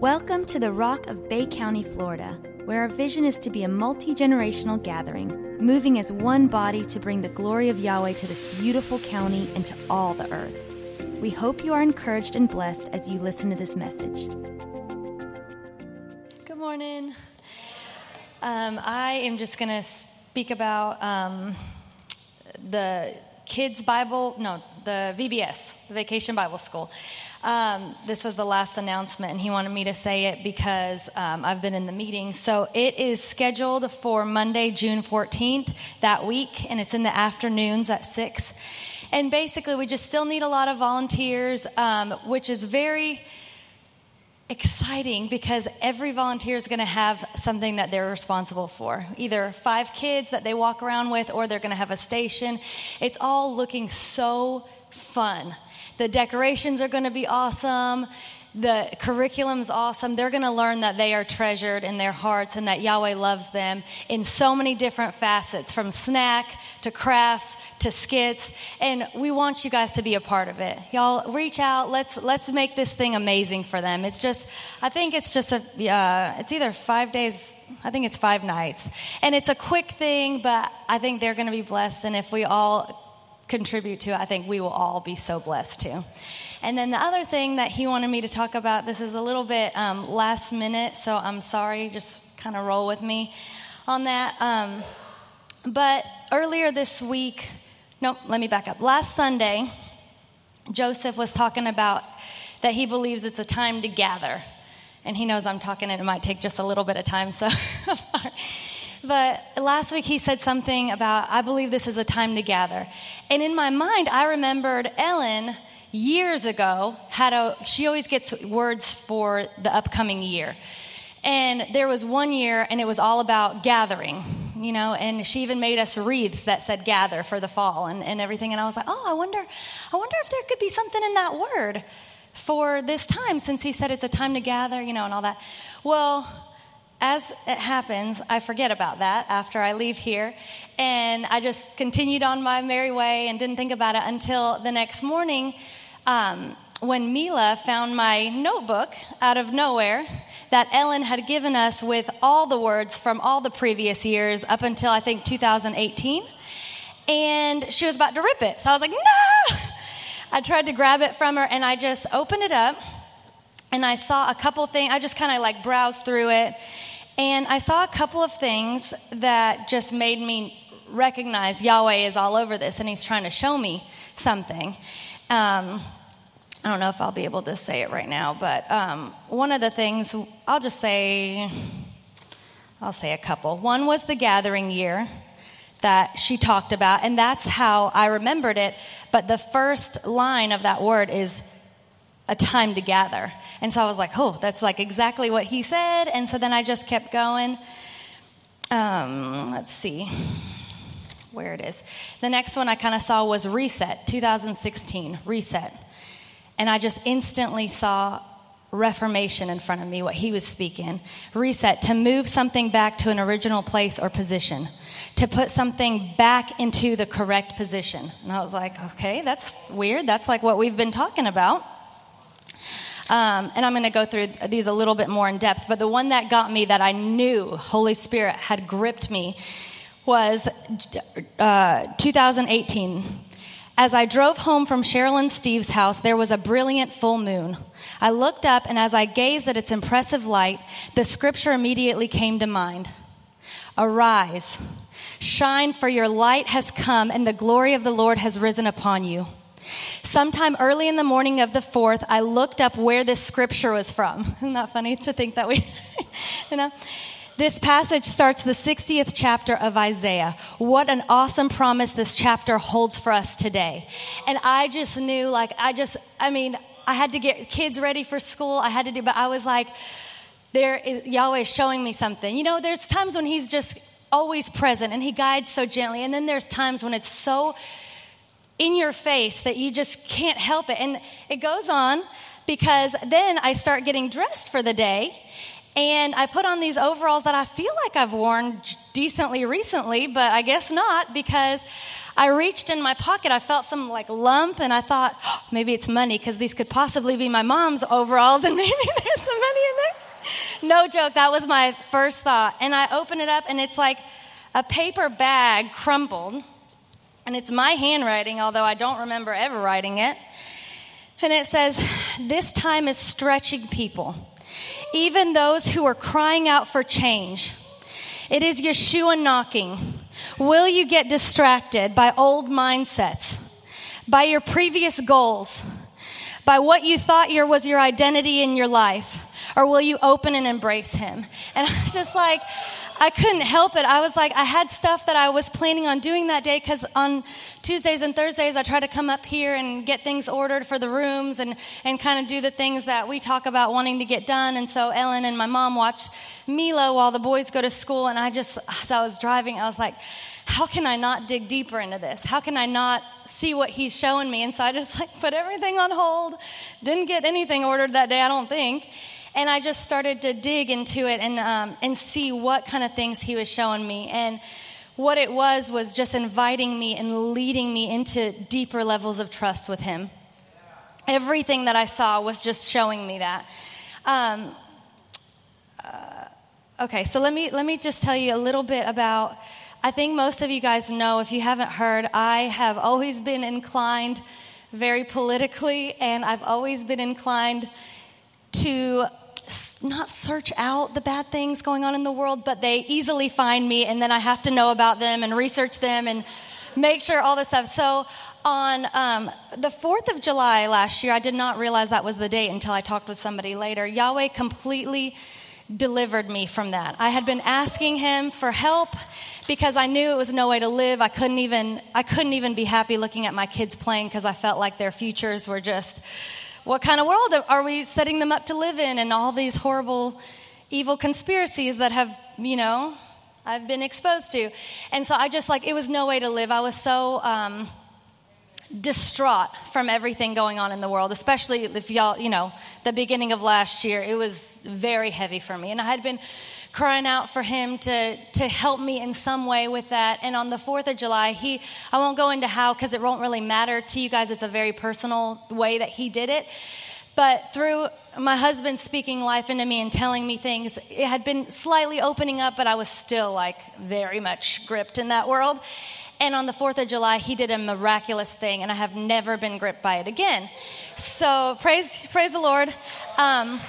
Welcome to the Rock of Bay County, Florida, where our vision is to be a multi generational gathering, moving as one body to bring the glory of Yahweh to this beautiful county and to all the earth. We hope you are encouraged and blessed as you listen to this message. Good morning. Um, I am just going to speak about um, the kids' Bible, no, the VBS, the Vacation Bible School. Um, this was the last announcement, and he wanted me to say it because um, I've been in the meeting. So it is scheduled for Monday, June 14th, that week, and it's in the afternoons at 6. And basically, we just still need a lot of volunteers, um, which is very exciting because every volunteer is going to have something that they're responsible for either five kids that they walk around with or they're going to have a station it's all looking so fun the decorations are going to be awesome. The curriculum's awesome. They're going to learn that they are treasured in their hearts and that Yahweh loves them in so many different facets from snack to crafts to skits. And we want you guys to be a part of it. Y'all reach out. Let's, let's make this thing amazing for them. It's just, I think it's just a, uh, it's either five days, I think it's five nights. And it's a quick thing, but I think they're going to be blessed. And if we all contribute to, I think we will all be so blessed to. And then the other thing that he wanted me to talk about, this is a little bit um, last minute, so I'm sorry, just kind of roll with me on that. Um, but earlier this week, nope, let me back up. Last Sunday, Joseph was talking about that he believes it's a time to gather. And he knows I'm talking and it might take just a little bit of time, so I'm sorry. But last week he said something about, I believe this is a time to gather. And in my mind, I remembered Ellen years ago had a, she always gets words for the upcoming year. And there was one year and it was all about gathering, you know, and she even made us wreaths that said gather for the fall and, and everything. And I was like, oh, I wonder, I wonder if there could be something in that word for this time since he said it's a time to gather, you know, and all that. Well, as it happens, I forget about that after I leave here. And I just continued on my merry way and didn't think about it until the next morning um, when Mila found my notebook out of nowhere that Ellen had given us with all the words from all the previous years up until I think 2018. And she was about to rip it. So I was like, no! I tried to grab it from her and I just opened it up and I saw a couple things. I just kind of like browsed through it, and I saw a couple of things that just made me recognize Yahweh is all over this, and He's trying to show me something. Um, I don't know if I'll be able to say it right now, but um, one of the things I'll just say, I'll say a couple. One was the gathering year that she talked about, and that's how I remembered it. But the first line of that word is a time to gather. And so I was like, oh, that's like exactly what he said. And so then I just kept going. Um, let's see where it is. The next one I kind of saw was Reset, 2016, Reset. And I just instantly saw reformation in front of me, what he was speaking. Reset, to move something back to an original place or position, to put something back into the correct position. And I was like, okay, that's weird. That's like what we've been talking about. Um, and I'm going to go through these a little bit more in depth. But the one that got me that I knew Holy Spirit had gripped me was uh, 2018. As I drove home from Cheryl and Steve's house, there was a brilliant full moon. I looked up, and as I gazed at its impressive light, the scripture immediately came to mind Arise, shine, for your light has come, and the glory of the Lord has risen upon you. Sometime early in the morning of the fourth, I looked up where this scripture was from. Isn't that funny to think that we, you know? This passage starts the 60th chapter of Isaiah. What an awesome promise this chapter holds for us today. And I just knew, like, I just, I mean, I had to get kids ready for school. I had to do, but I was like, there is Yahweh showing me something. You know, there's times when He's just always present and He guides so gently. And then there's times when it's so in your face that you just can't help it. And it goes on because then I start getting dressed for the day and I put on these overalls that I feel like I've worn decently recently, but I guess not because I reached in my pocket. I felt some like lump and I thought, oh, maybe it's money because these could possibly be my mom's overalls and maybe there's some money in there. no joke, that was my first thought. And I open it up, and it's like a paper bag crumpled. And it's my handwriting, although I don't remember ever writing it. And it says, This time is stretching people, even those who are crying out for change. It is Yeshua knocking. Will you get distracted by old mindsets, by your previous goals, by what you thought your, was your identity in your life? Or will you open and embrace him? And I was just like, I couldn't help it. I was like, I had stuff that I was planning on doing that day because on Tuesdays and Thursdays, I try to come up here and get things ordered for the rooms and, and kind of do the things that we talk about wanting to get done. And so Ellen and my mom watch Milo while the boys go to school. And I just, as I was driving, I was like, how can I not dig deeper into this? How can I not see what he's showing me? And so I just like put everything on hold. Didn't get anything ordered that day, I don't think and I just started to dig into it and um, and see what kind of things he was showing me. And what it was was just inviting me and leading me into deeper levels of trust with him. Everything that I saw was just showing me that. Um, uh, okay so let me let me just tell you a little bit about I think most of you guys know if you haven't heard I have always been inclined very politically and I've always been inclined to not search out the bad things going on in the world, but they easily find me, and then I have to know about them and research them and make sure all this stuff. So on um, the 4th of July last year, I did not realize that was the date until I talked with somebody later. Yahweh completely delivered me from that. I had been asking him for help because I knew it was no way to live. I couldn't even I couldn't even be happy looking at my kids playing because I felt like their futures were just what kind of world are we setting them up to live in and all these horrible evil conspiracies that have you know i've been exposed to. And so i just like it was no way to live. I was so um, distraught from everything going on in the world especially if y'all you know the beginning of last year it was very heavy for me. And i had been crying out for him to, to help me in some way with that. And on the 4th of July, he, I won't go into how because it won't really matter to you guys. It's a very personal way that he did it. But through my husband speaking life into me and telling me things, it had been slightly opening up, but I was still like very much gripped in that world. And on the 4th of July, he did a miraculous thing, and I have never been gripped by it again. So praise, praise the Lord. Um,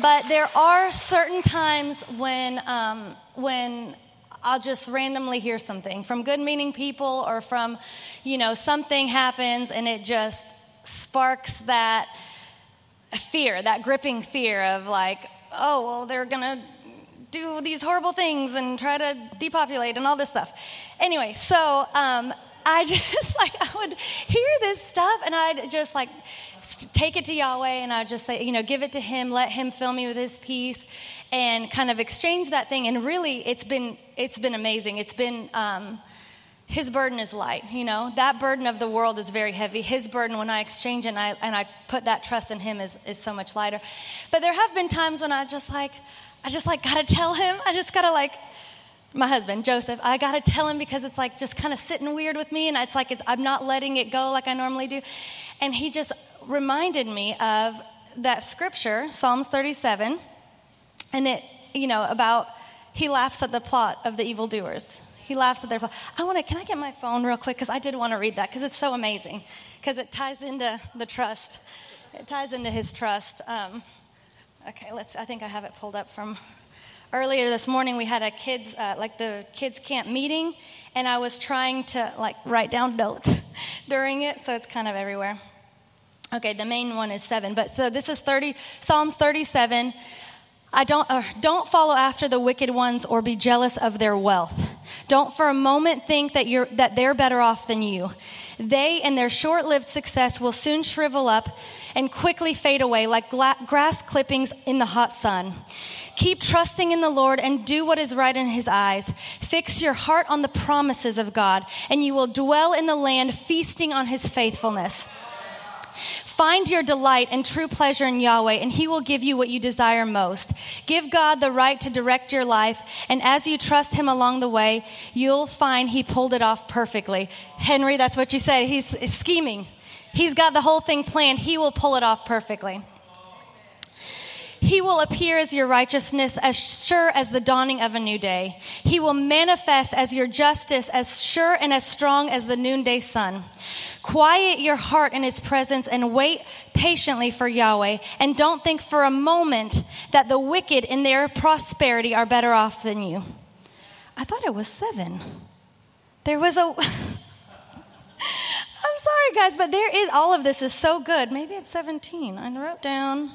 but there are certain times when, um, when I'll just randomly hear something from good meaning people or from, you know, something happens and it just sparks that fear, that gripping fear of like, oh, well, they're going to do these horrible things and try to depopulate and all this stuff. Anyway, so um, I just like, I would hear this stuff and I'd just like take it to Yahweh and I'd just say, you know, give it to Him, let Him fill me with His peace and kind of exchange that thing. And really, it's been, it's been amazing. It's been, um, his burden is light you know that burden of the world is very heavy his burden when i exchange and i, and I put that trust in him is, is so much lighter but there have been times when i just like i just like gotta tell him i just gotta like my husband, Joseph, I got to tell him because it's like just kind of sitting weird with me, and it's like it's, I'm not letting it go like I normally do. And he just reminded me of that scripture, Psalms 37, and it, you know, about he laughs at the plot of the evildoers. He laughs at their plot. I want to, can I get my phone real quick? Because I did want to read that because it's so amazing, because it ties into the trust. It ties into his trust. Um, okay, let's, I think I have it pulled up from earlier this morning we had a kids uh, like the kids camp meeting and i was trying to like write down notes during it so it's kind of everywhere okay the main one is seven but so this is 30 psalms 37 I don't, uh, don't follow after the wicked ones or be jealous of their wealth. Don't for a moment think that, you're, that they're better off than you. They and their short lived success will soon shrivel up and quickly fade away like gla- grass clippings in the hot sun. Keep trusting in the Lord and do what is right in his eyes. Fix your heart on the promises of God, and you will dwell in the land feasting on his faithfulness. Find your delight and true pleasure in Yahweh, and He will give you what you desire most. Give God the right to direct your life, and as you trust Him along the way, you'll find He pulled it off perfectly. Henry, that's what you said. He's scheming. He's got the whole thing planned. He will pull it off perfectly. He will appear as your righteousness as sure as the dawning of a new day. He will manifest as your justice as sure and as strong as the noonday sun. Quiet your heart in his presence and wait patiently for Yahweh and don't think for a moment that the wicked in their prosperity are better off than you. I thought it was seven. There was a. I'm sorry, guys, but there is, all of this is so good. Maybe it's 17. I wrote down.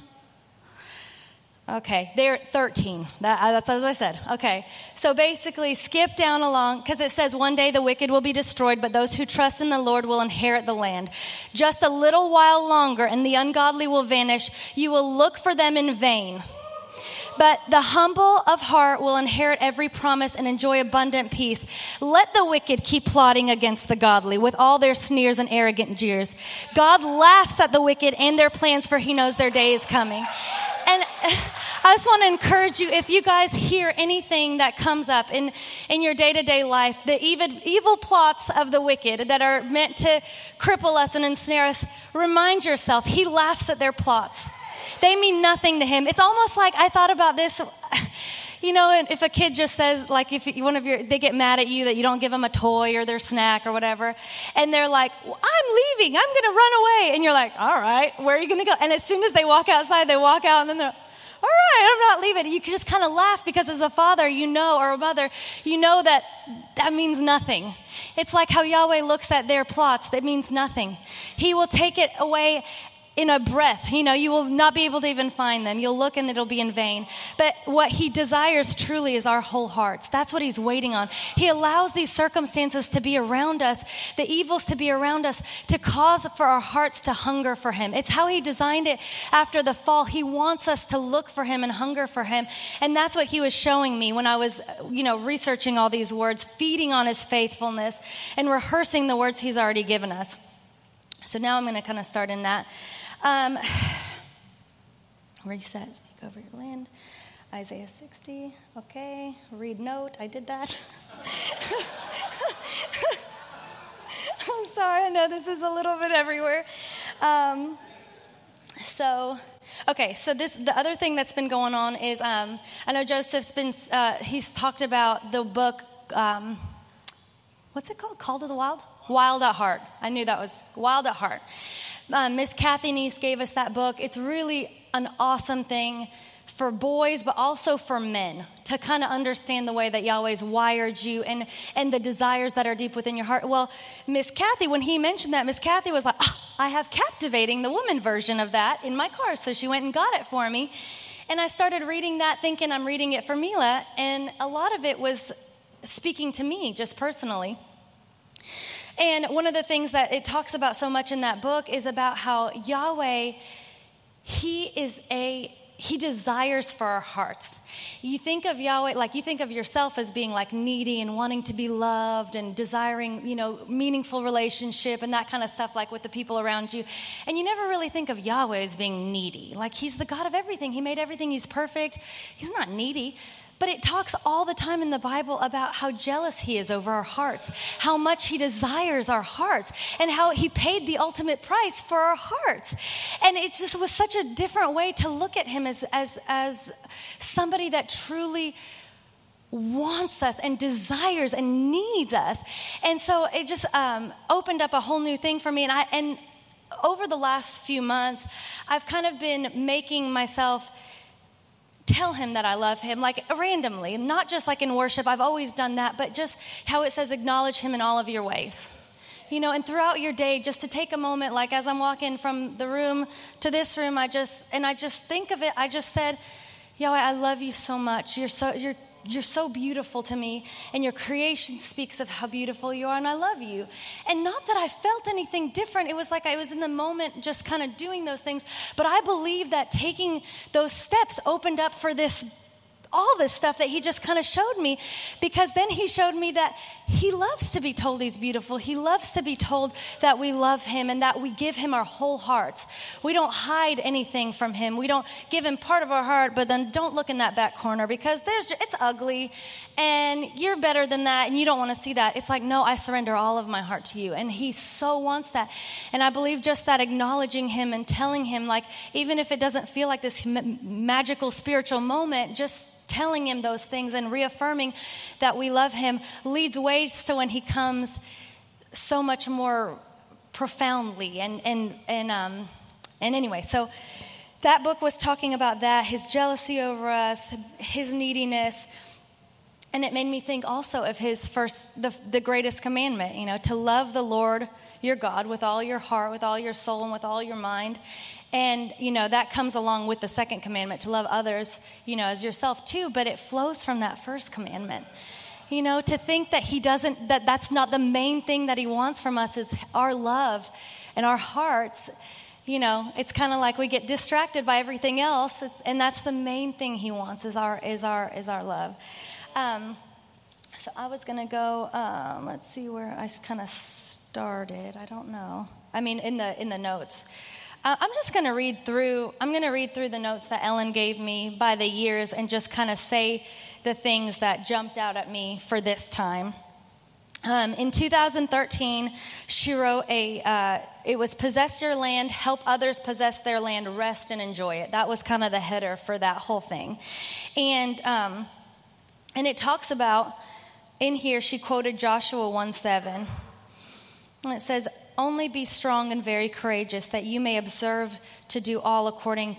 Okay, they're 13. That, uh, that's as I said. Okay, so basically, skip down along because it says one day the wicked will be destroyed, but those who trust in the Lord will inherit the land. Just a little while longer, and the ungodly will vanish. You will look for them in vain. But the humble of heart will inherit every promise and enjoy abundant peace. Let the wicked keep plotting against the godly with all their sneers and arrogant jeers. God laughs at the wicked and their plans, for he knows their day is coming. And I just want to encourage you if you guys hear anything that comes up in, in your day to day life, the evil, evil plots of the wicked that are meant to cripple us and ensnare us, remind yourself, he laughs at their plots. They mean nothing to him. It's almost like I thought about this. You know, if a kid just says, like, if one of your, they get mad at you that you don't give them a toy or their snack or whatever, and they're like, I'm leaving, I'm gonna run away. And you're like, all right, where are you gonna go? And as soon as they walk outside, they walk out and then they're, all right, I'm not leaving. You can just kind of laugh because as a father, you know, or a mother, you know that that means nothing. It's like how Yahweh looks at their plots. That means nothing. He will take it away in a breath. You know, you will not be able to even find them. You'll look and it'll be in vain. But what he desires truly is our whole hearts. That's what he's waiting on. He allows these circumstances to be around us, the evils to be around us, to cause for our hearts to hunger for him. It's how he designed it after the fall. He wants us to look for him and hunger for him. And that's what he was showing me when I was, you know, researching all these words, feeding on his faithfulness and rehearsing the words he's already given us. So now I'm going to kind of start in that. Um, reset, speak over your land. Isaiah 60, okay. Read note, I did that. I'm sorry, I know this is a little bit everywhere. Um, so, okay, so this the other thing that's been going on is um, I know Joseph's been uh, he's talked about the book. Um, what's it called? Call to the Wild. Wild at Heart. I knew that was Wild at Heart. Um, Miss Kathy Neese gave us that book. It's really an awesome thing for boys, but also for men to kind of understand the way that Yahweh's wired you and, and the desires that are deep within your heart. Well, Miss Kathy, when he mentioned that, Miss Kathy was like, oh, I have Captivating, the woman version of that, in my car. So she went and got it for me. And I started reading that thinking I'm reading it for Mila, and a lot of it was speaking to me just personally. And one of the things that it talks about so much in that book is about how Yahweh, He is a he desires for our hearts. You think of Yahweh, like you think of yourself as being like needy and wanting to be loved and desiring, you know, meaningful relationship and that kind of stuff, like with the people around you. And you never really think of Yahweh as being needy. Like he's the God of everything. He made everything. He's perfect. He's not needy. But it talks all the time in the Bible about how jealous He is over our hearts, how much He desires our hearts, and how He paid the ultimate price for our hearts. And it just was such a different way to look at Him as, as, as somebody that truly wants us and desires and needs us. And so it just um, opened up a whole new thing for me. And I, and over the last few months, I've kind of been making myself tell him that I love him, like randomly, not just like in worship. I've always done that, but just how it says, acknowledge him in all of your ways. You know, and throughout your day, just to take a moment, like as I'm walking from the room to this room, I just, and I just think of it, I just said, Yahweh, I love you so much. You're so, you're you're so beautiful to me, and your creation speaks of how beautiful you are, and I love you. And not that I felt anything different, it was like I was in the moment just kind of doing those things. But I believe that taking those steps opened up for this all this stuff that he just kind of showed me because then he showed me that he loves to be told he's beautiful. He loves to be told that we love him and that we give him our whole hearts. We don't hide anything from him. We don't give him part of our heart, but then don't look in that back corner because there's it's ugly and you're better than that and you don't want to see that. It's like, no, I surrender all of my heart to you. And he so wants that. And I believe just that acknowledging him and telling him, like, even if it doesn't feel like this magical spiritual moment, just telling him those things and reaffirming that we love him leads ways to when he comes so much more profoundly. And and and um and anyway so that book was talking about that his jealousy over us his neediness. And it made me think also of his first the, the greatest commandment you know to love the lord your god with all your heart with all your soul and with all your mind and, you know, that comes along with the second commandment to love others, you know, as yourself too, but it flows from that first commandment. You know, to think that he doesn't, that that's not the main thing that he wants from us is our love and our hearts. You know, it's kind of like we get distracted by everything else, and that's the main thing he wants is our, is our, is our love. Um, so I was to go, um, let's see where I kind of started. I don't know. I mean, in the, in the notes. Uh, I'm just going to read through. I'm going to read through the notes that Ellen gave me by the years and just kind of say the things that jumped out at me for this time. Um, in 2013, she wrote a. Uh, it was possess your land, help others possess their land, rest and enjoy it. That was kind of the header for that whole thing, and um, and it talks about in here. She quoted Joshua 1 7. And it says, only be strong and very courageous, that you may observe to do all according,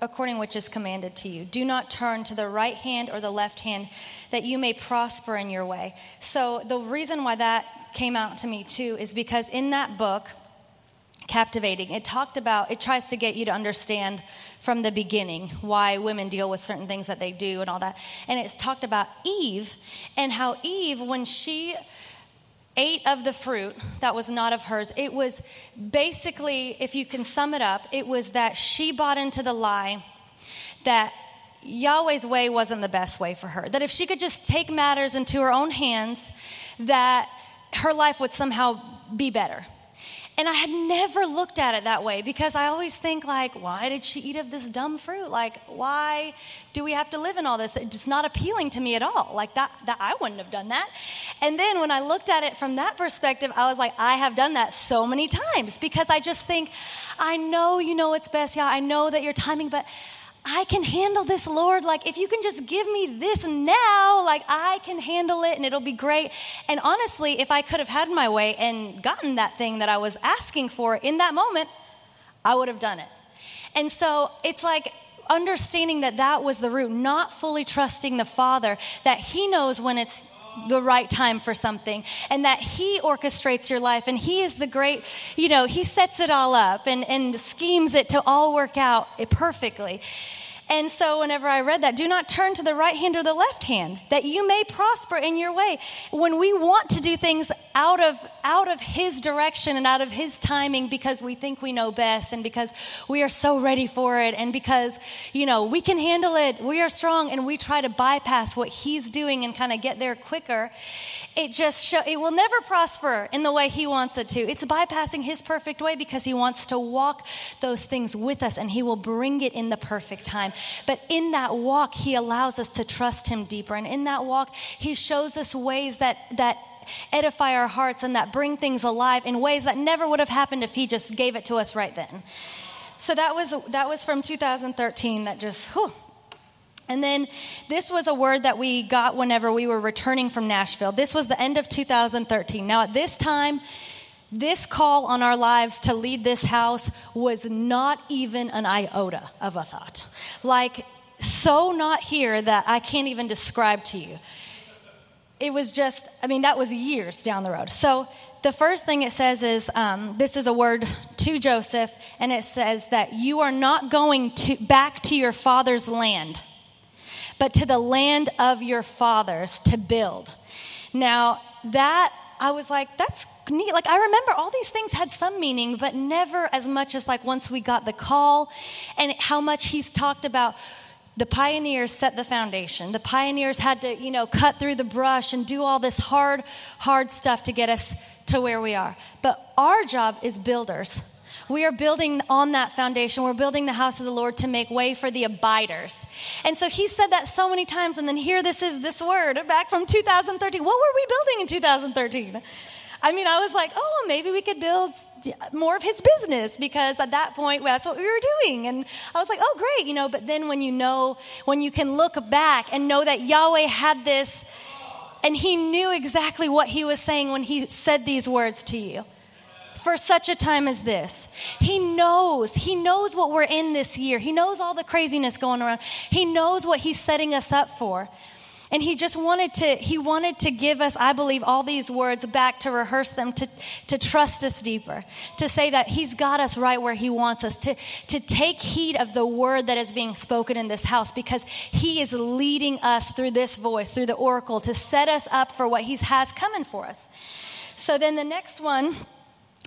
according which is commanded to you. Do not turn to the right hand or the left hand, that you may prosper in your way. So, the reason why that came out to me too is because in that book, Captivating, it talked about, it tries to get you to understand from the beginning why women deal with certain things that they do and all that. And it's talked about Eve and how Eve, when she ate of the fruit that was not of hers. It was basically, if you can sum it up, it was that she bought into the lie that Yahweh's way wasn't the best way for her. That if she could just take matters into her own hands, that her life would somehow be better. And I had never looked at it that way because I always think like, why did she eat of this dumb fruit? Like, why do we have to live in all this? It's not appealing to me at all. Like that, that I wouldn't have done that. And then when I looked at it from that perspective, I was like, I have done that so many times because I just think, I know you know what's best, yeah. I know that you're timing, but I can handle this, Lord. Like, if you can just give me this now, like, I can handle it and it'll be great. And honestly, if I could have had my way and gotten that thing that I was asking for in that moment, I would have done it. And so it's like, understanding that that was the root, not fully trusting the Father, that He knows when it's the right time for something and that he orchestrates your life and he is the great you know he sets it all up and, and schemes it to all work out perfectly and so, whenever I read that, do not turn to the right hand or the left hand, that you may prosper in your way. When we want to do things out of, out of His direction and out of His timing because we think we know best and because we are so ready for it and because, you know, we can handle it, we are strong, and we try to bypass what He's doing and kind of get there quicker, it just show, it will never prosper in the way He wants it to. It's bypassing His perfect way because He wants to walk those things with us and He will bring it in the perfect time. But in that walk, He allows us to trust Him deeper. And in that walk, He shows us ways that, that edify our hearts and that bring things alive in ways that never would have happened if He just gave it to us right then. So that was, that was from 2013 that just, whew, and then this was a word that we got whenever we were returning from Nashville. This was the end of 2013. Now, at this time, this call on our lives to lead this house was not even an iota of a thought. Like, so not here that I can't even describe to you. It was just, I mean, that was years down the road. So, the first thing it says is um, this is a word to Joseph, and it says that you are not going to, back to your father's land, but to the land of your fathers to build. Now, that I was like, that's neat. Like, I remember all these things had some meaning, but never as much as like once we got the call and how much he's talked about the pioneers set the foundation. The pioneers had to, you know, cut through the brush and do all this hard, hard stuff to get us to where we are. But our job is builders. We are building on that foundation. We're building the house of the Lord to make way for the abiders. And so he said that so many times. And then here this is this word back from 2013. What were we building in 2013? I mean, I was like, oh, maybe we could build more of his business because at that point, that's what we were doing. And I was like, oh, great, you know. But then when you know, when you can look back and know that Yahweh had this, and he knew exactly what he was saying when he said these words to you for such a time as this. He knows. He knows what we're in this year. He knows all the craziness going around. He knows what he's setting us up for. And he just wanted to, he wanted to give us, I believe, all these words back to rehearse them, to, to trust us deeper, to say that he's got us right where he wants us, to, to take heed of the word that is being spoken in this house because he is leading us through this voice, through the oracle, to set us up for what he has coming for us. So then the next one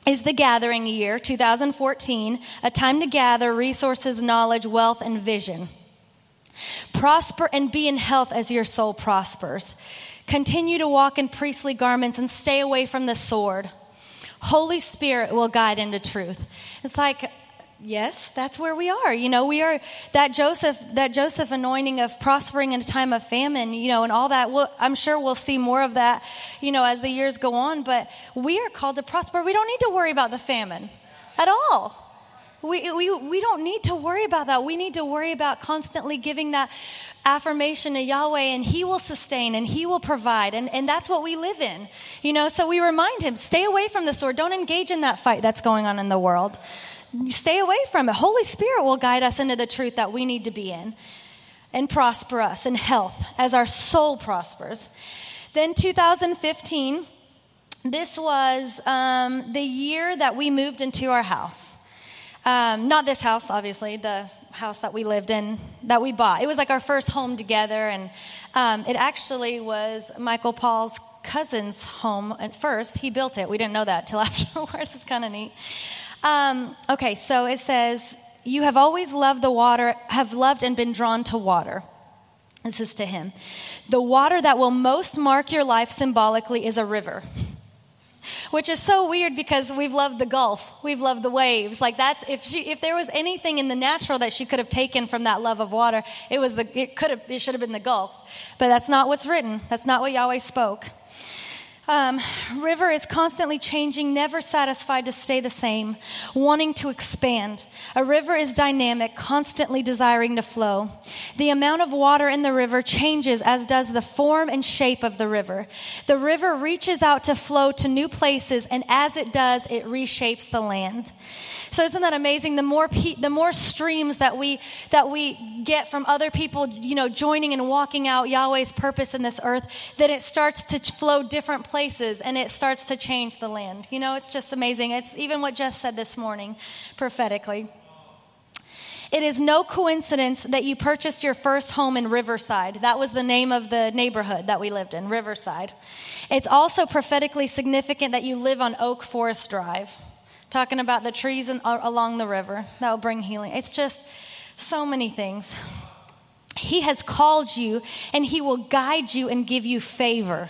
is the gathering year, 2014, a time to gather resources, knowledge, wealth, and vision. Prosper and be in health as your soul prospers. Continue to walk in priestly garments and stay away from the sword. Holy Spirit will guide into truth. It's like, yes, that's where we are. You know, we are that Joseph, that Joseph anointing of prospering in a time of famine, you know, and all that. We'll, I'm sure we'll see more of that, you know, as the years go on, but we are called to prosper. We don't need to worry about the famine at all. We, we, we don't need to worry about that. We need to worry about constantly giving that affirmation to Yahweh and He will sustain and He will provide. And, and that's what we live in. You know, so we remind Him stay away from the sword. Don't engage in that fight that's going on in the world. Stay away from it. Holy Spirit will guide us into the truth that we need to be in and prosper us in health as our soul prospers. Then 2015, this was um, the year that we moved into our house. Um, not this house, obviously, the house that we lived in, that we bought. It was like our first home together, and um, it actually was Michael Paul's cousin's home at first. He built it. We didn't know that till afterwards. It's kind of neat. Um, okay, so it says, You have always loved the water, have loved and been drawn to water. This is to him. The water that will most mark your life symbolically is a river which is so weird because we've loved the Gulf, we've loved the waves. Like that's if she if there was anything in the natural that she could have taken from that love of water, it was the it could have it should have been the Gulf. But that's not what's written. That's not what Yahweh spoke. Um, river is constantly changing, never satisfied to stay the same, wanting to expand. A river is dynamic, constantly desiring to flow. The amount of water in the river changes as does the form and shape of the river. The river reaches out to flow to new places, and as it does, it reshapes the land. So isn't that amazing? The more pe- the more streams that we that we get from other people, you know, joining and walking out Yahweh's purpose in this earth, then it starts to flow different places and it starts to change the land. You know, it's just amazing. It's even what Jess said this morning prophetically. It is no coincidence that you purchased your first home in Riverside. That was the name of the neighborhood that we lived in, Riverside. It's also prophetically significant that you live on Oak Forest Drive talking about the trees in, along the river that will bring healing. It's just so many things. He has called you and He will guide you and give you favor.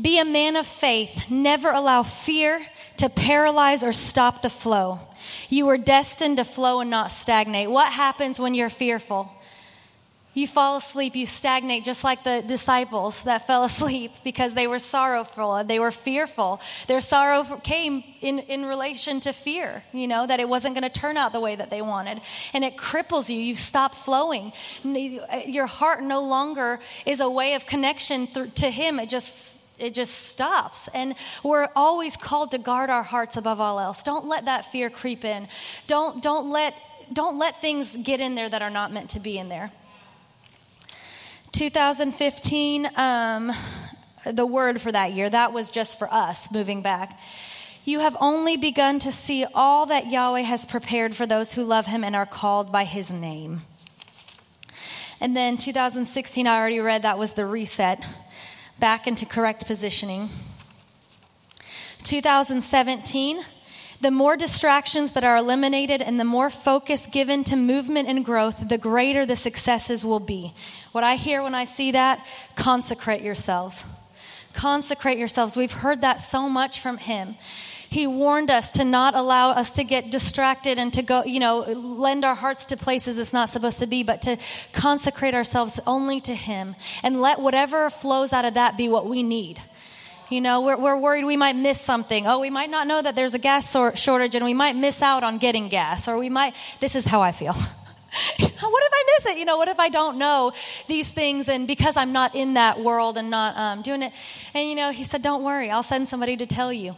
Be a man of faith. Never allow fear to paralyze or stop the flow. You are destined to flow and not stagnate. What happens when you're fearful? you fall asleep, you stagnate, just like the disciples that fell asleep because they were sorrowful, they were fearful. Their sorrow came in, in relation to fear, you know, that it wasn't going to turn out the way that they wanted. And it cripples you. You stop flowing. Your heart no longer is a way of connection to Him. It just it just stops. And we're always called to guard our hearts above all else. Don't let that fear creep in. Don't don't let don't let things get in there that are not meant to be in there. 2015, um, the word for that year, that was just for us moving back. You have only begun to see all that Yahweh has prepared for those who love him and are called by his name. And then 2016, I already read that was the reset back into correct positioning. 2017, The more distractions that are eliminated and the more focus given to movement and growth, the greater the successes will be. What I hear when I see that, consecrate yourselves. Consecrate yourselves. We've heard that so much from him. He warned us to not allow us to get distracted and to go, you know, lend our hearts to places it's not supposed to be, but to consecrate ourselves only to Him and let whatever flows out of that be what we need. You know, we're, we're worried we might miss something. Oh, we might not know that there's a gas shortage and we might miss out on getting gas. Or we might, this is how I feel. what if I miss it? You know, what if I don't know these things and because I'm not in that world and not um, doing it? And, you know, he said, don't worry, I'll send somebody to tell you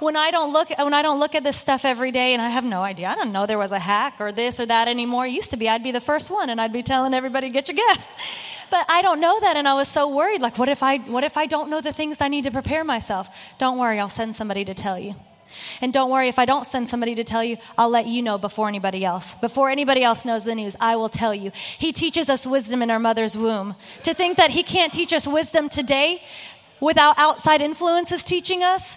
when I don't look when I don't look at this stuff every day and I have no idea. I don't know there was a hack or this or that anymore. It used to be I'd be the first one and I'd be telling everybody get your gas. But I don't know that and I was so worried like what if I what if I don't know the things I need to prepare myself? Don't worry, I'll send somebody to tell you. And don't worry, if I don't send somebody to tell you, I'll let you know before anybody else. Before anybody else knows the news, I will tell you. He teaches us wisdom in our mother's womb. To think that He can't teach us wisdom today without outside influences teaching us,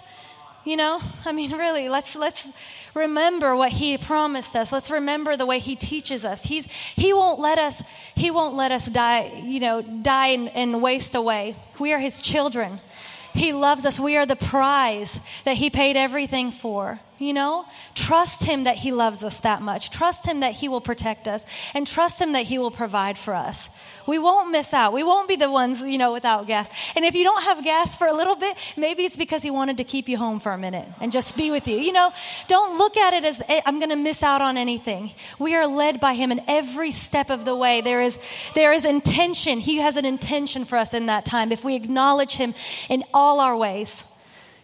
you know, I mean, really, let's let's remember what he promised us. Let's remember the way he teaches us. He's he won't let us he won't let us die, you know, die and, and waste away. We are his children. He loves us. We are the prize that He paid everything for. You know? Trust Him that He loves us that much. Trust Him that He will protect us. And trust Him that He will provide for us. We won't miss out. We won't be the ones, you know, without gas. And if you don't have gas for a little bit, maybe it's because He wanted to keep you home for a minute and just be with you. You know, don't look at it as eh, I'm going to miss out on anything. We are led by Him in every step of the way. There is, there is intention. He has an intention for us in that time. If we acknowledge Him in all our ways,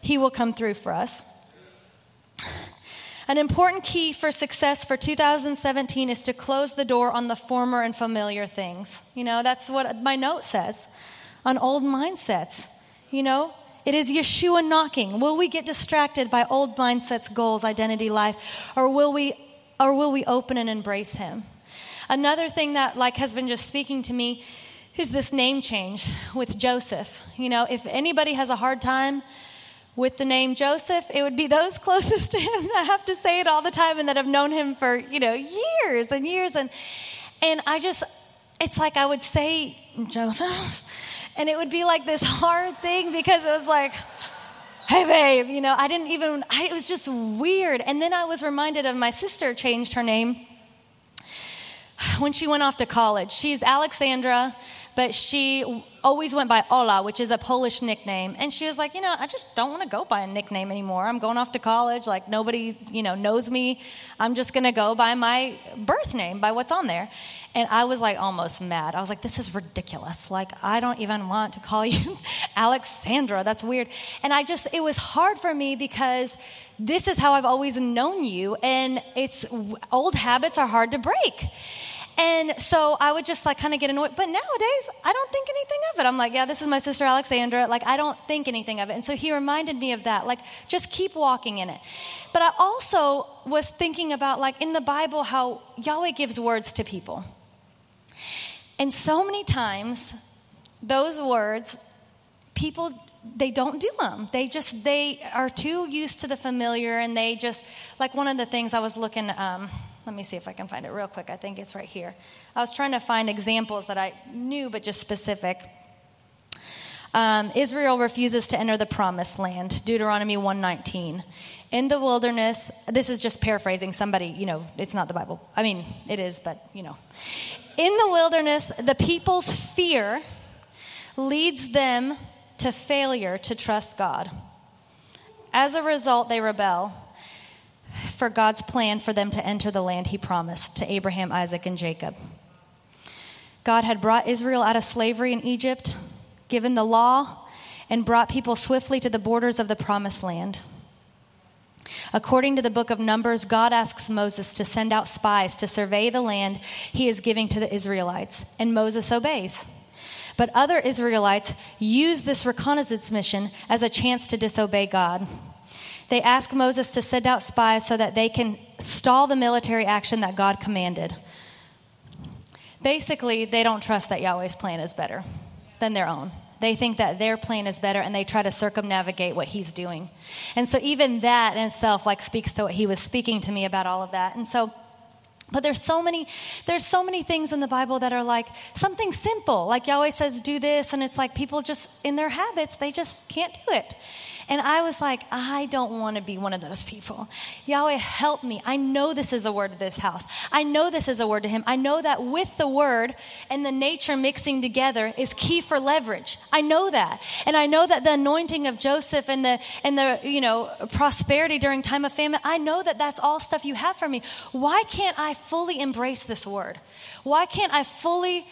He will come through for us. An important key for success for 2017 is to close the door on the former and familiar things. You know, that's what my note says on old mindsets. You know, it is Yeshua knocking. Will we get distracted by old mindsets, goals, identity, life, or will we or will we open and embrace him? Another thing that like has been just speaking to me is this name change with Joseph. You know, if anybody has a hard time with the name Joseph, it would be those closest to him that have to say it all the time and that have known him for, you know, years and years. And, and I just, it's like I would say Joseph, and it would be like this hard thing because it was like, hey babe, you know, I didn't even, I, it was just weird. And then I was reminded of my sister changed her name when she went off to college. She's Alexandra but she always went by Ola, which is a Polish nickname. And she was like, you know, I just don't want to go by a nickname anymore. I'm going off to college. Like, nobody, you know, knows me. I'm just going to go by my birth name, by what's on there. And I was like almost mad. I was like, this is ridiculous. Like, I don't even want to call you Alexandra. That's weird. And I just, it was hard for me because this is how I've always known you. And it's, old habits are hard to break. And so I would just like kind of get annoyed. But nowadays, I don't think anything of it. I'm like, yeah, this is my sister Alexandra. Like, I don't think anything of it. And so he reminded me of that. Like, just keep walking in it. But I also was thinking about, like, in the Bible, how Yahweh gives words to people. And so many times, those words, people they don't do them they just they are too used to the familiar and they just like one of the things i was looking um, let me see if I can find it real quick. I think it's right here. I was trying to find examples that I knew, but just specific. Um, Israel refuses to enter the promised land, Deuteronomy 119. In the wilderness, this is just paraphrasing somebody, you know, it's not the Bible. I mean, it is, but, you know. In the wilderness, the people's fear leads them to failure to trust God. As a result, they rebel for God's plan for them to enter the land he promised to Abraham, Isaac, and Jacob. God had brought Israel out of slavery in Egypt, given the law, and brought people swiftly to the borders of the promised land. According to the book of Numbers, God asks Moses to send out spies to survey the land he is giving to the Israelites, and Moses obeys. But other Israelites use this reconnaissance mission as a chance to disobey God. They ask Moses to send out spies so that they can stall the military action that God commanded. Basically, they don't trust that Yahweh's plan is better than their own. They think that their plan is better and they try to circumnavigate what he's doing. And so even that in itself like speaks to what he was speaking to me about all of that. And so but there's so many there's so many things in the Bible that are like something simple. Like Yahweh says do this and it's like people just in their habits they just can't do it. And I was like, I don't want to be one of those people. Yahweh, help me. I know this is a word to this house. I know this is a word to him. I know that with the word and the nature mixing together is key for leverage. I know that. And I know that the anointing of Joseph and the, and the, you know, prosperity during time of famine, I know that that's all stuff you have for me. Why can't I fully embrace this word? Why can't I fully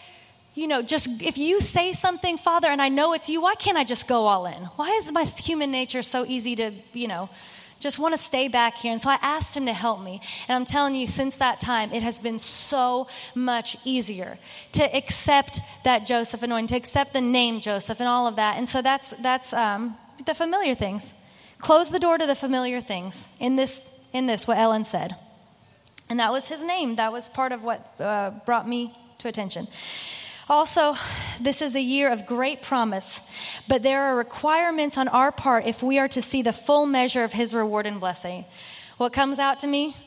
you know, just if you say something, Father, and I know it's you, why can't I just go all in? Why is my human nature so easy to, you know, just want to stay back here? And so I asked him to help me. And I'm telling you, since that time, it has been so much easier to accept that Joseph anointing, to accept the name Joseph and all of that. And so that's, that's um, the familiar things. Close the door to the familiar things in this, in this, what Ellen said. And that was his name. That was part of what uh, brought me to attention. Also, this is a year of great promise, but there are requirements on our part if we are to see the full measure of His reward and blessing. What comes out to me?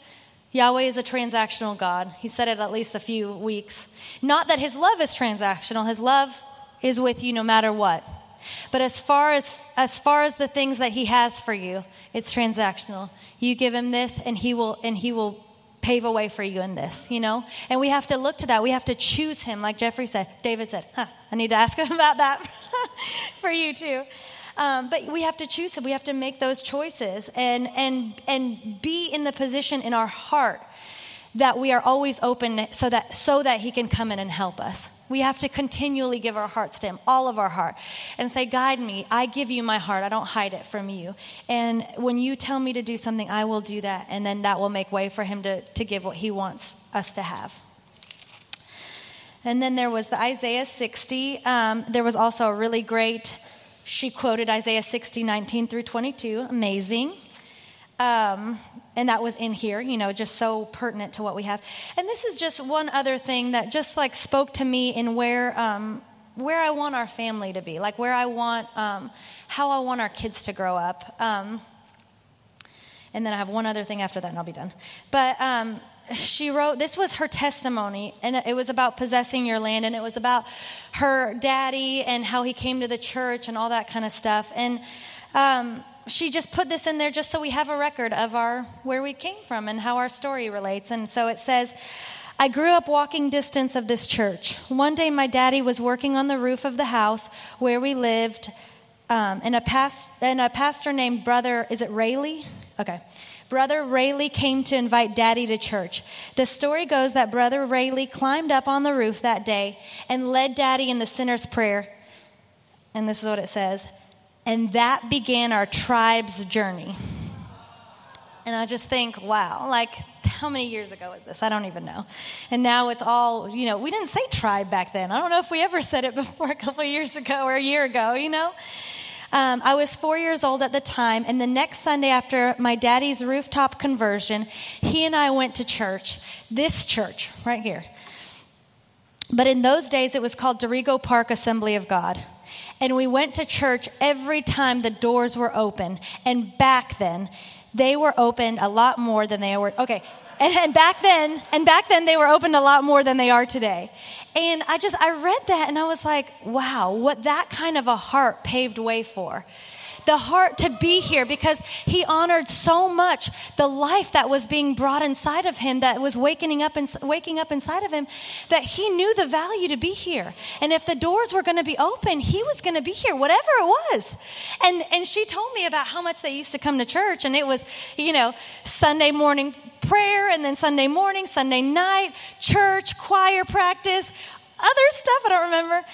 Yahweh is a transactional God. He said it at least a few weeks. Not that His love is transactional, His love is with you no matter what. But as far as, as far as the things that He has for you, it's transactional. You give Him this, and He will, and He will pave a way for you in this, you know? And we have to look to that. We have to choose him, like Jeffrey said. David said, huh, I need to ask him about that for you too. Um, but we have to choose him. We have to make those choices and, and, and be in the position in our heart that we are always open so that, so that He can come in and help us. We have to continually give our hearts to Him, all of our heart, and say, Guide me. I give you my heart. I don't hide it from you. And when you tell me to do something, I will do that. And then that will make way for Him to, to give what He wants us to have. And then there was the Isaiah 60. Um, there was also a really great, she quoted Isaiah 60, 19 through 22. Amazing. Um, and that was in here, you know, just so pertinent to what we have. And this is just one other thing that just like spoke to me in where um, where I want our family to be, like where I want um, how I want our kids to grow up. Um, and then I have one other thing after that, and I'll be done. But um, she wrote this was her testimony and it was about possessing your land and it was about her daddy and how he came to the church and all that kind of stuff and um, she just put this in there just so we have a record of our where we came from and how our story relates. And so it says, I grew up walking distance of this church. One day, my daddy was working on the roof of the house where we lived, um, and, a and a pastor named Brother, is it Rayleigh? Okay. Brother Rayleigh came to invite Daddy to church. The story goes that Brother Rayleigh climbed up on the roof that day and led Daddy in the sinner's prayer. And this is what it says and that began our tribe's journey. And I just think, wow, like how many years ago was this? I don't even know. And now it's all, you know, we didn't say tribe back then. I don't know if we ever said it before a couple years ago or a year ago, you know? Um, I was four years old at the time, and the next Sunday after my daddy's rooftop conversion, he and I went to church, this church right here. But in those days, it was called Dorrego Park Assembly of God. And we went to church every time the doors were open. And back then, they were opened a lot more than they were. Okay. And back then, and back then they were opened a lot more than they are today. And I just, I read that and I was like, wow, what that kind of a heart paved way for the heart to be here because he honored so much the life that was being brought inside of him that was waking up in, waking up inside of him that he knew the value to be here. And if the doors were going to be open he was going to be here whatever it was. And and she told me about how much they used to come to church and it was you know sunday morning prayer and then sunday morning sunday night church choir practice other stuff i don't remember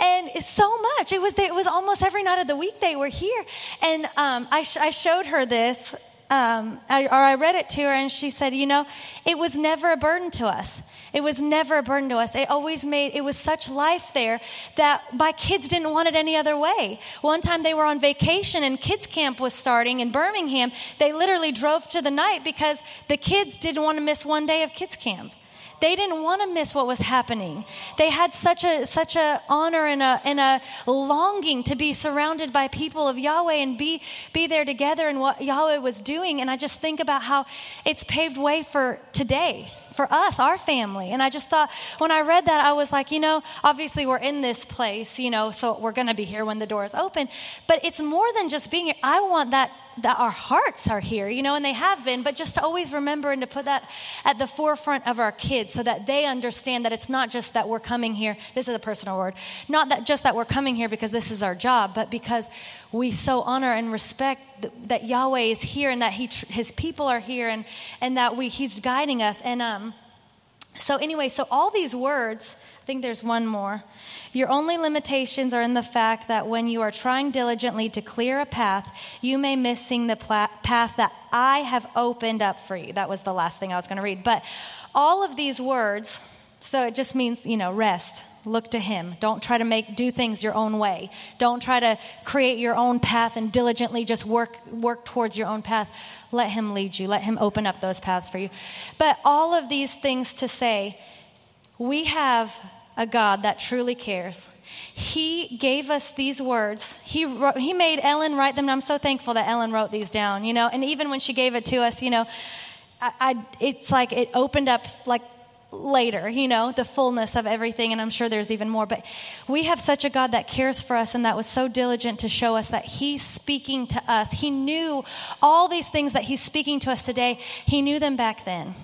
and so much. It was it was almost every night of the week they were here, and um, I, sh- I showed her this. Um, I, or I read it to her, and she said, "You know, it was never a burden to us. It was never a burden to us. It always made it was such life there that my kids didn't want it any other way. One time they were on vacation, and kids camp was starting in Birmingham. They literally drove to the night because the kids didn't want to miss one day of kids camp." They didn't want to miss what was happening. They had such a such a honor and a and a longing to be surrounded by people of Yahweh and be be there together in what Yahweh was doing. And I just think about how it's paved way for today for us, our family. And I just thought, when I read that, I was like, you know, obviously we're in this place, you know, so we're going to be here when the doors open. But it's more than just being here. I want that that our hearts are here, you know, and they have been, but just to always remember and to put that at the forefront of our kids so that they understand that it's not just that we're coming here. This is a personal word. Not that just that we're coming here because this is our job, but because we so honor and respect that, that Yahweh is here and that he, his people are here and, and that we, he's guiding us. And, um, so anyway, so all these words, think there's one more. Your only limitations are in the fact that when you are trying diligently to clear a path, you may miss seeing the pla- path that I have opened up for you. That was the last thing I was going to read. But all of these words, so it just means, you know, rest. Look to him. Don't try to make do things your own way. Don't try to create your own path and diligently just work work towards your own path. Let him lead you. Let him open up those paths for you. But all of these things to say, we have a God that truly cares. He gave us these words. He, wrote, he made Ellen write them. I'm so thankful that Ellen wrote these down, you know. And even when she gave it to us, you know, I, I, it's like it opened up like later, you know, the fullness of everything. And I'm sure there's even more. But we have such a God that cares for us and that was so diligent to show us that He's speaking to us. He knew all these things that He's speaking to us today, He knew them back then.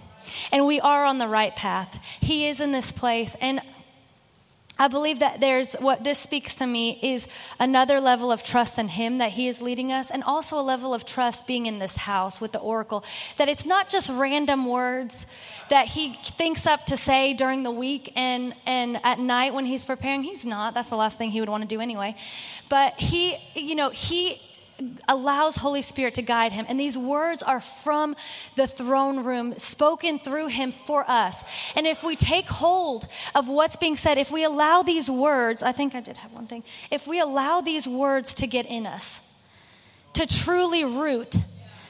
And we are on the right path. He is in this place. And I believe that there's what this speaks to me is another level of trust in Him that He is leading us, and also a level of trust being in this house with the oracle. That it's not just random words that He thinks up to say during the week and, and at night when He's preparing. He's not. That's the last thing He would want to do anyway. But He, you know, He allows Holy Spirit to guide him. And these words are from the throne room, spoken through him for us. And if we take hold of what's being said, if we allow these words, I think I did have one thing, if we allow these words to get in us, to truly root,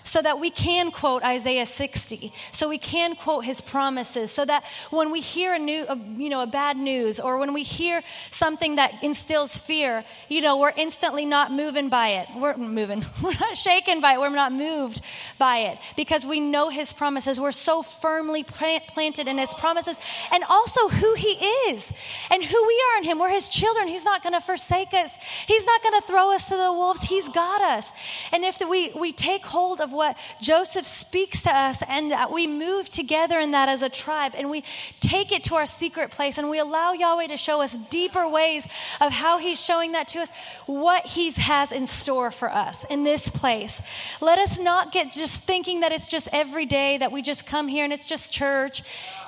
so that we can quote Isaiah 60, so we can quote his promises, so that when we hear a new, a, you know, a bad news, or when we hear something that instills fear, you know, we're instantly not moving by it. We're moving, we're not shaken by it, we're not moved by it, because we know his promises. We're so firmly planted in his promises, and also who he is, and who we are in him. We're his children. He's not going to forsake us. He's not going to throw us to the wolves. He's got us. And if we, we take hold of what Joseph speaks to us and that we move together in that as a tribe and we take it to our secret place and we allow Yahweh to show us deeper ways of how he's showing that to us, what he has in store for us in this place. Let us not get just thinking that it's just every day that we just come here and it's just church.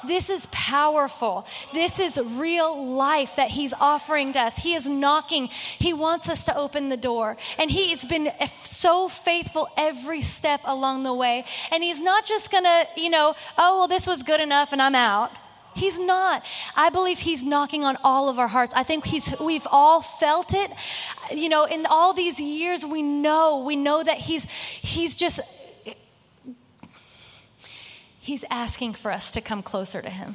This is powerful. This is real life that he's offering to us. He is knocking. He wants us to open the door. And he has been so faithful every step along the way. And he's not just to, you know, oh, well, this was good enough and I'm out. He's not. I believe he's knocking on all of our hearts. I think he's we've all felt it. You know, in all these years we know, we know that he's he's just he's asking for us to come closer to him.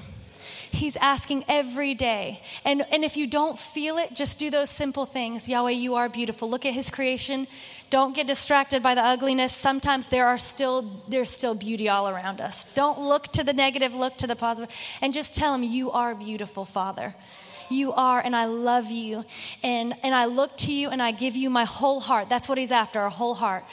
He's asking every day. And, and if you don't feel it, just do those simple things. Yahweh, you are beautiful. Look at his creation. Don't get distracted by the ugliness. Sometimes there are still, there's still beauty all around us. Don't look to the negative, look to the positive. And just tell him, you are beautiful, Father you are and I love you and and I look to you and I give you my whole heart. That's what he's after, our whole heart.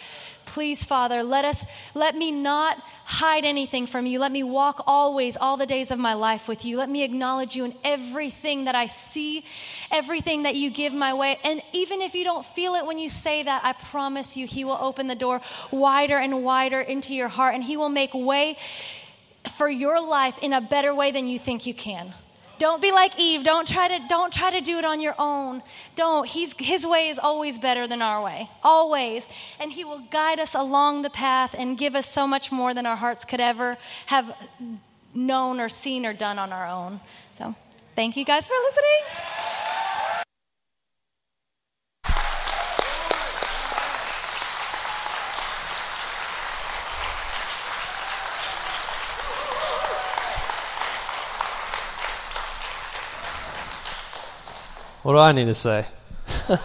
Please, Father, let us let me not hide anything from you. Let me walk always, all the days of my life with you. Let me acknowledge you in everything that I see, everything that you give my way. And even if you don't feel it when you say that, I promise you, He will open the door wider and wider into your heart, and He will make way for your life in a better way than you think you can. Don't be like Eve. Don't try to don't try to do it on your own. Don't. He's, his way is always better than our way. Always. And he will guide us along the path and give us so much more than our hearts could ever have known or seen or done on our own. So, thank you guys for listening. What do I need to say?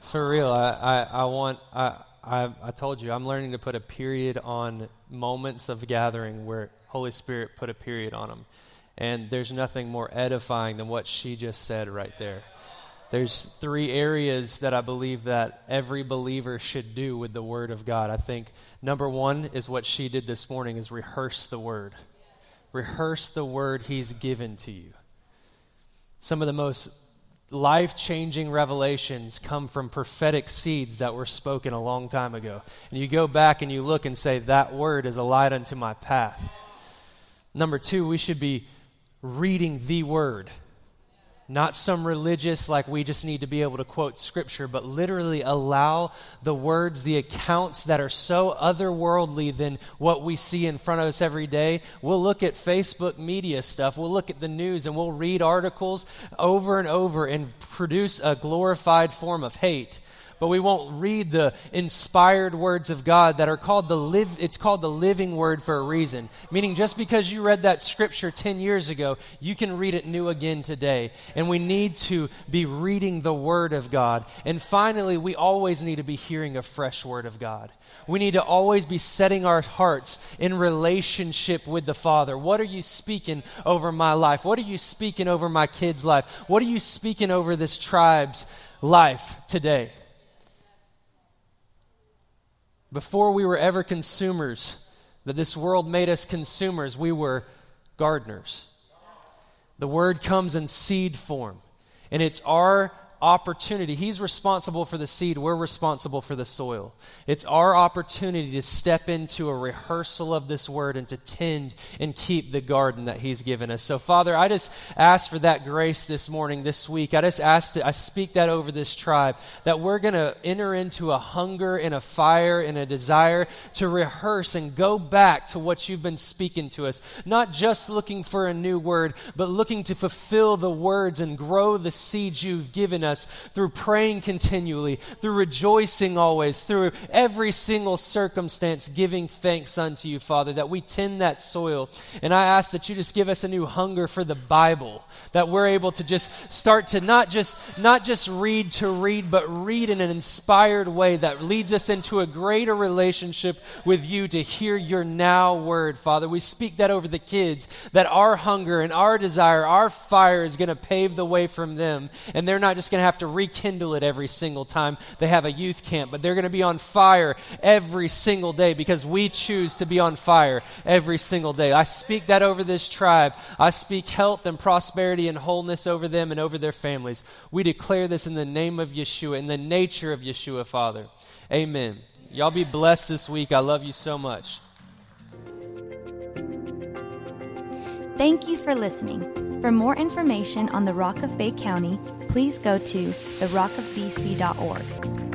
For real, I, I, I want, I, I, I told you, I'm learning to put a period on moments of gathering where Holy Spirit put a period on them. And there's nothing more edifying than what she just said right there. There's three areas that I believe that every believer should do with the Word of God. I think number one is what she did this morning is rehearse the Word. Rehearse the Word He's given to you. Some of the most life changing revelations come from prophetic seeds that were spoken a long time ago. And you go back and you look and say, That word is a light unto my path. Number two, we should be reading the word. Not some religious, like we just need to be able to quote scripture, but literally allow the words, the accounts that are so otherworldly than what we see in front of us every day. We'll look at Facebook media stuff, we'll look at the news, and we'll read articles over and over and produce a glorified form of hate but we won't read the inspired words of God that are called the live it's called the living word for a reason. Meaning just because you read that scripture 10 years ago, you can read it new again today. And we need to be reading the word of God. And finally, we always need to be hearing a fresh word of God. We need to always be setting our hearts in relationship with the Father. What are you speaking over my life? What are you speaking over my kids' life? What are you speaking over this tribe's life today? Before we were ever consumers, that this world made us consumers, we were gardeners. The word comes in seed form, and it's our opportunity. He's responsible for the seed, we're responsible for the soil. It's our opportunity to step into a rehearsal of this word and to tend and keep the garden that He's given us. So, Father, I just ask for that grace this morning, this week. I just ask, to, I speak that over this tribe, that we're going to enter into a hunger and a fire and a desire to rehearse and go back to what you've been speaking to us. Not just looking for a new word, but looking to fulfill the words and grow the seeds you've given us us through praying continually, through rejoicing always, through every single circumstance, giving thanks unto you, Father, that we tend that soil. And I ask that you just give us a new hunger for the Bible, that we're able to just start to not just, not just read to read, but read in an inspired way that leads us into a greater relationship with you to hear your now word, Father. We speak that over the kids, that our hunger and our desire, our fire is going to pave the way from them. And they're not just going to have to rekindle it every single time they have a youth camp, but they're going to be on fire every single day because we choose to be on fire every single day. I speak that over this tribe. I speak health and prosperity and wholeness over them and over their families. We declare this in the name of Yeshua, in the nature of Yeshua, Father. Amen. Y'all be blessed this week. I love you so much. Thank you for listening. For more information on the Rock of Bay County, please go to therockofbc.org.